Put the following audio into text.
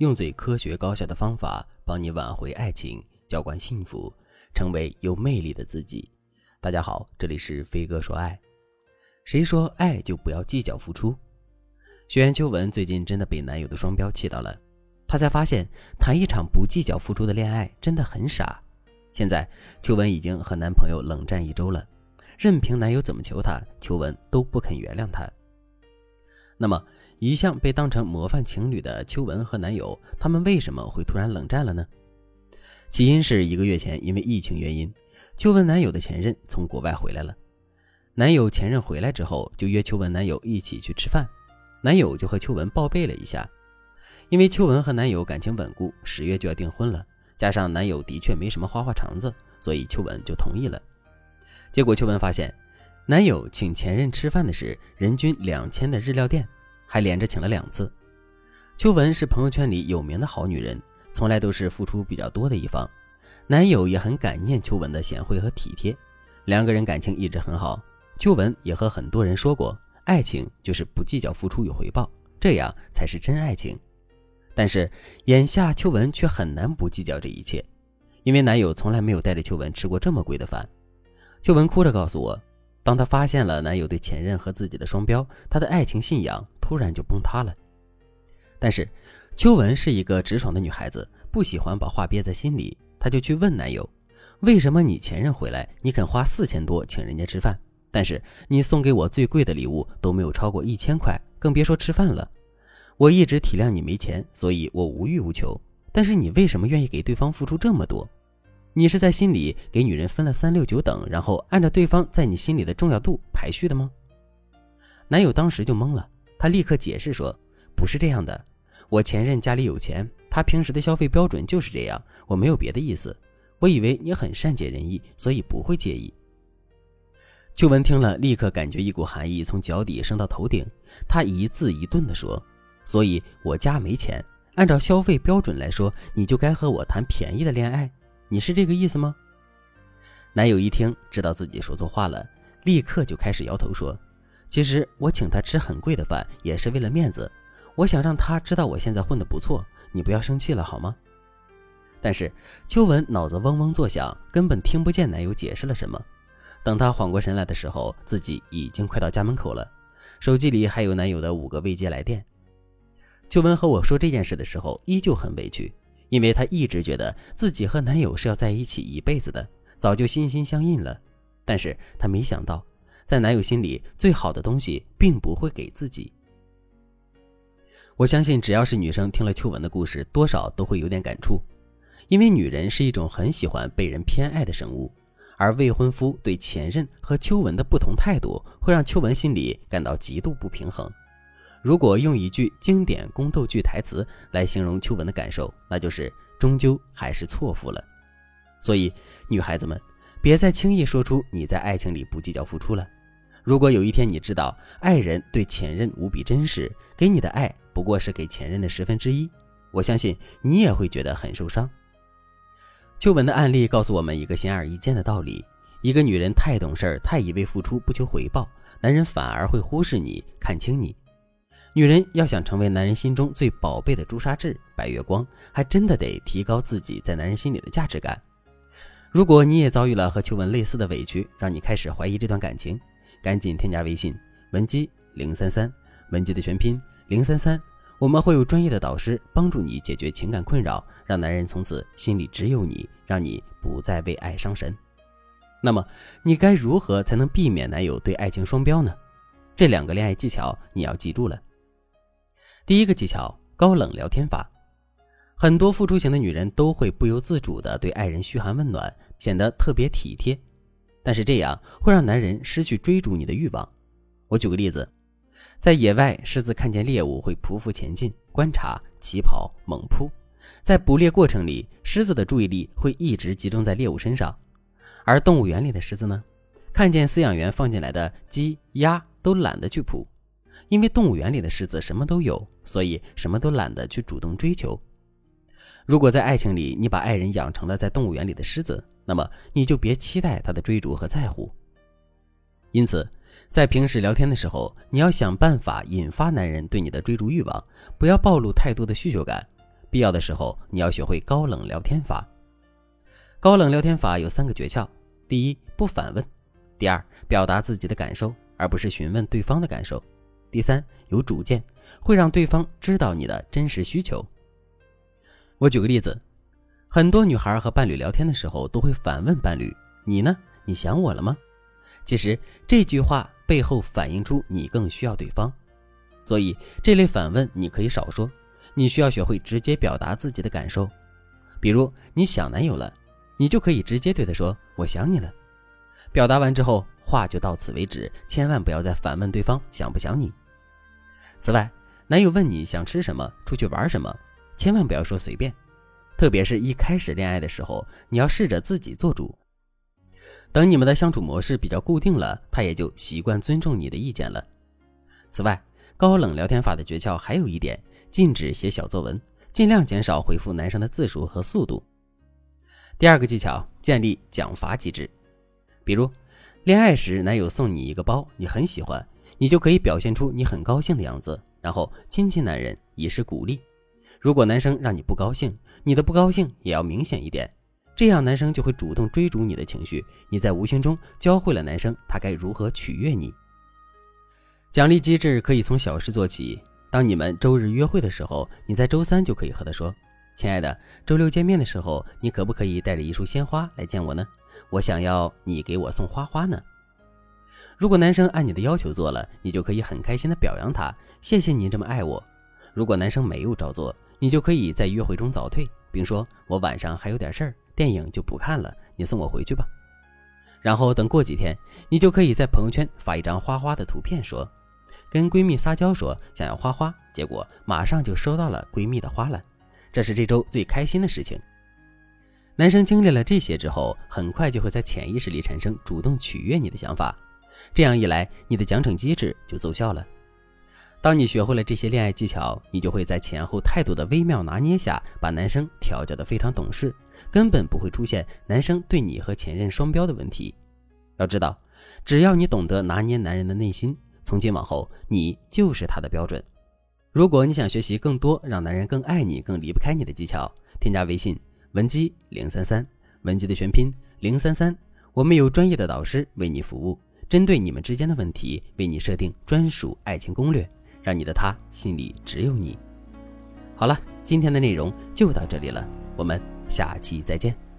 用最科学高效的方法帮你挽回爱情，浇灌幸福，成为有魅力的自己。大家好，这里是飞哥说爱。谁说爱就不要计较付出？学员秋文最近真的被男友的双标气到了，她才发现谈一场不计较付出的恋爱真的很傻。现在秋文已经和男朋友冷战一周了，任凭男友怎么求她，秋文都不肯原谅他。那么，一向被当成模范情侣的秋文和男友，他们为什么会突然冷战了呢？起因是一个月前，因为疫情原因，秋文男友的前任从国外回来了。男友前任回来之后，就约秋文男友一起去吃饭。男友就和秋文报备了一下，因为秋文和男友感情稳固，十月就要订婚了，加上男友的确没什么花花肠子，所以秋文就同意了。结果秋文发现。男友请前任吃饭的是人均两千的日料店，还连着请了两次。秋文是朋友圈里有名的好女人，从来都是付出比较多的一方。男友也很感念秋文的贤惠和体贴，两个人感情一直很好。秋文也和很多人说过，爱情就是不计较付出与回报，这样才是真爱情。但是眼下秋文却很难不计较这一切，因为男友从来没有带着秋文吃过这么贵的饭。秋文哭着告诉我。当她发现了男友对前任和自己的双标，她的爱情信仰突然就崩塌了。但是，秋文是一个直爽的女孩子，不喜欢把话憋在心里，她就去问男友：“为什么你前任回来，你肯花四千多请人家吃饭，但是你送给我最贵的礼物都没有超过一千块，更别说吃饭了。我一直体谅你没钱，所以我无欲无求，但是你为什么愿意给对方付出这么多？”你是在心里给女人分了三六九等，然后按照对方在你心里的重要度排序的吗？男友当时就懵了，他立刻解释说：“不是这样的，我前任家里有钱，他平时的消费标准就是这样，我没有别的意思。我以为你很善解人意，所以不会介意。”秋文听了，立刻感觉一股寒意从脚底升到头顶，他一字一顿地说：“所以我家没钱，按照消费标准来说，你就该和我谈便宜的恋爱。”你是这个意思吗？男友一听，知道自己说错话了，立刻就开始摇头说：“其实我请他吃很贵的饭，也是为了面子。我想让他知道我现在混得不错，你不要生气了好吗？”但是秋文脑子嗡嗡作响，根本听不见男友解释了什么。等她缓过神来的时候，自己已经快到家门口了，手机里还有男友的五个未接来电。秋文和我说这件事的时候，依旧很委屈。因为她一直觉得自己和男友是要在一起一辈子的，早就心心相印了。但是她没想到，在男友心里，最好的东西并不会给自己。我相信，只要是女生听了秋文的故事，多少都会有点感触。因为女人是一种很喜欢被人偏爱的生物，而未婚夫对前任和秋文的不同态度，会让秋文心里感到极度不平衡。如果用一句经典宫斗剧台词来形容秋文的感受，那就是终究还是错付了。所以，女孩子们，别再轻易说出你在爱情里不计较付出了。如果有一天你知道爱人对前任无比真实，给你的爱不过是给前任的十分之一，我相信你也会觉得很受伤。秋文的案例告诉我们一个显而易见的道理：一个女人太懂事儿，太一味付出不求回报，男人反而会忽视你，看清你。女人要想成为男人心中最宝贝的朱砂痣、白月光，还真的得提高自己在男人心里的价值感。如果你也遭遇了和秋文类似的委屈，让你开始怀疑这段感情，赶紧添加微信文姬零三三，文姬的全拼零三三，我们会有专业的导师帮助你解决情感困扰，让男人从此心里只有你，让你不再为爱伤神。那么，你该如何才能避免男友对爱情双标呢？这两个恋爱技巧你要记住了。第一个技巧，高冷聊天法。很多付出型的女人都会不由自主地对爱人嘘寒问暖，显得特别体贴。但是这样会让男人失去追逐你的欲望。我举个例子，在野外，狮子看见猎物会匍匐前进，观察、起跑、猛扑。在捕猎过程里，狮子的注意力会一直集中在猎物身上。而动物园里的狮子呢，看见饲养员放进来的鸡、鸭，都懒得去扑。因为动物园里的狮子什么都有，所以什么都懒得去主动追求。如果在爱情里你把爱人养成了在动物园里的狮子，那么你就别期待他的追逐和在乎。因此，在平时聊天的时候，你要想办法引发男人对你的追逐欲望，不要暴露太多的需求感。必要的时候你要学会高冷聊天法。高冷聊天法有三个诀窍：第一，不反问；第二，表达自己的感受，而不是询问对方的感受；第三，有主见，会让对方知道你的真实需求。我举个例子，很多女孩和伴侣聊天的时候都会反问伴侣：“你呢？你想我了吗？”其实这句话背后反映出你更需要对方，所以这类反问你可以少说。你需要学会直接表达自己的感受，比如你想男友了，你就可以直接对他说“我想你了”。表达完之后，话就到此为止，千万不要再反问对方想不想你。此外，男友问你想吃什么、出去玩什么，千万不要说随便，特别是一开始恋爱的时候，你要试着自己做主。等你们的相处模式比较固定了，他也就习惯尊重你的意见了。此外，高冷聊天法的诀窍还有一点。禁止写小作文，尽量减少回复男生的字数和速度。第二个技巧，建立奖罚机制。比如，恋爱时男友送你一个包，你很喜欢，你就可以表现出你很高兴的样子，然后亲亲男人以示鼓励。如果男生让你不高兴，你的不高兴也要明显一点，这样男生就会主动追逐你的情绪。你在无形中教会了男生他该如何取悦你。奖励机制可以从小事做起。当你们周日约会的时候，你在周三就可以和他说：“亲爱的，周六见面的时候，你可不可以带着一束鲜花来见我呢？我想要你给我送花花呢。”如果男生按你的要求做了，你就可以很开心的表扬他，谢谢你这么爱我。如果男生没有照做，你就可以在约会中早退，并说：“我晚上还有点事儿，电影就不看了，你送我回去吧。”然后等过几天，你就可以在朋友圈发一张花花的图片，说。跟闺蜜撒娇说想要花花，结果马上就收到了闺蜜的花篮，这是这周最开心的事情。男生经历了这些之后，很快就会在潜意识里产生主动取悦你的想法，这样一来，你的奖惩机制就奏效了。当你学会了这些恋爱技巧，你就会在前后态度的微妙拿捏下，把男生调教得非常懂事，根本不会出现男生对你和前任双标的问题。要知道，只要你懂得拿捏男人的内心。从今往后，你就是他的标准。如果你想学习更多让男人更爱你、更离不开你的技巧，添加微信文姬零三三，文姬的全拼零三三，我们有专业的导师为你服务，针对你们之间的问题，为你设定专属爱情攻略，让你的他心里只有你。好了，今天的内容就到这里了，我们下期再见。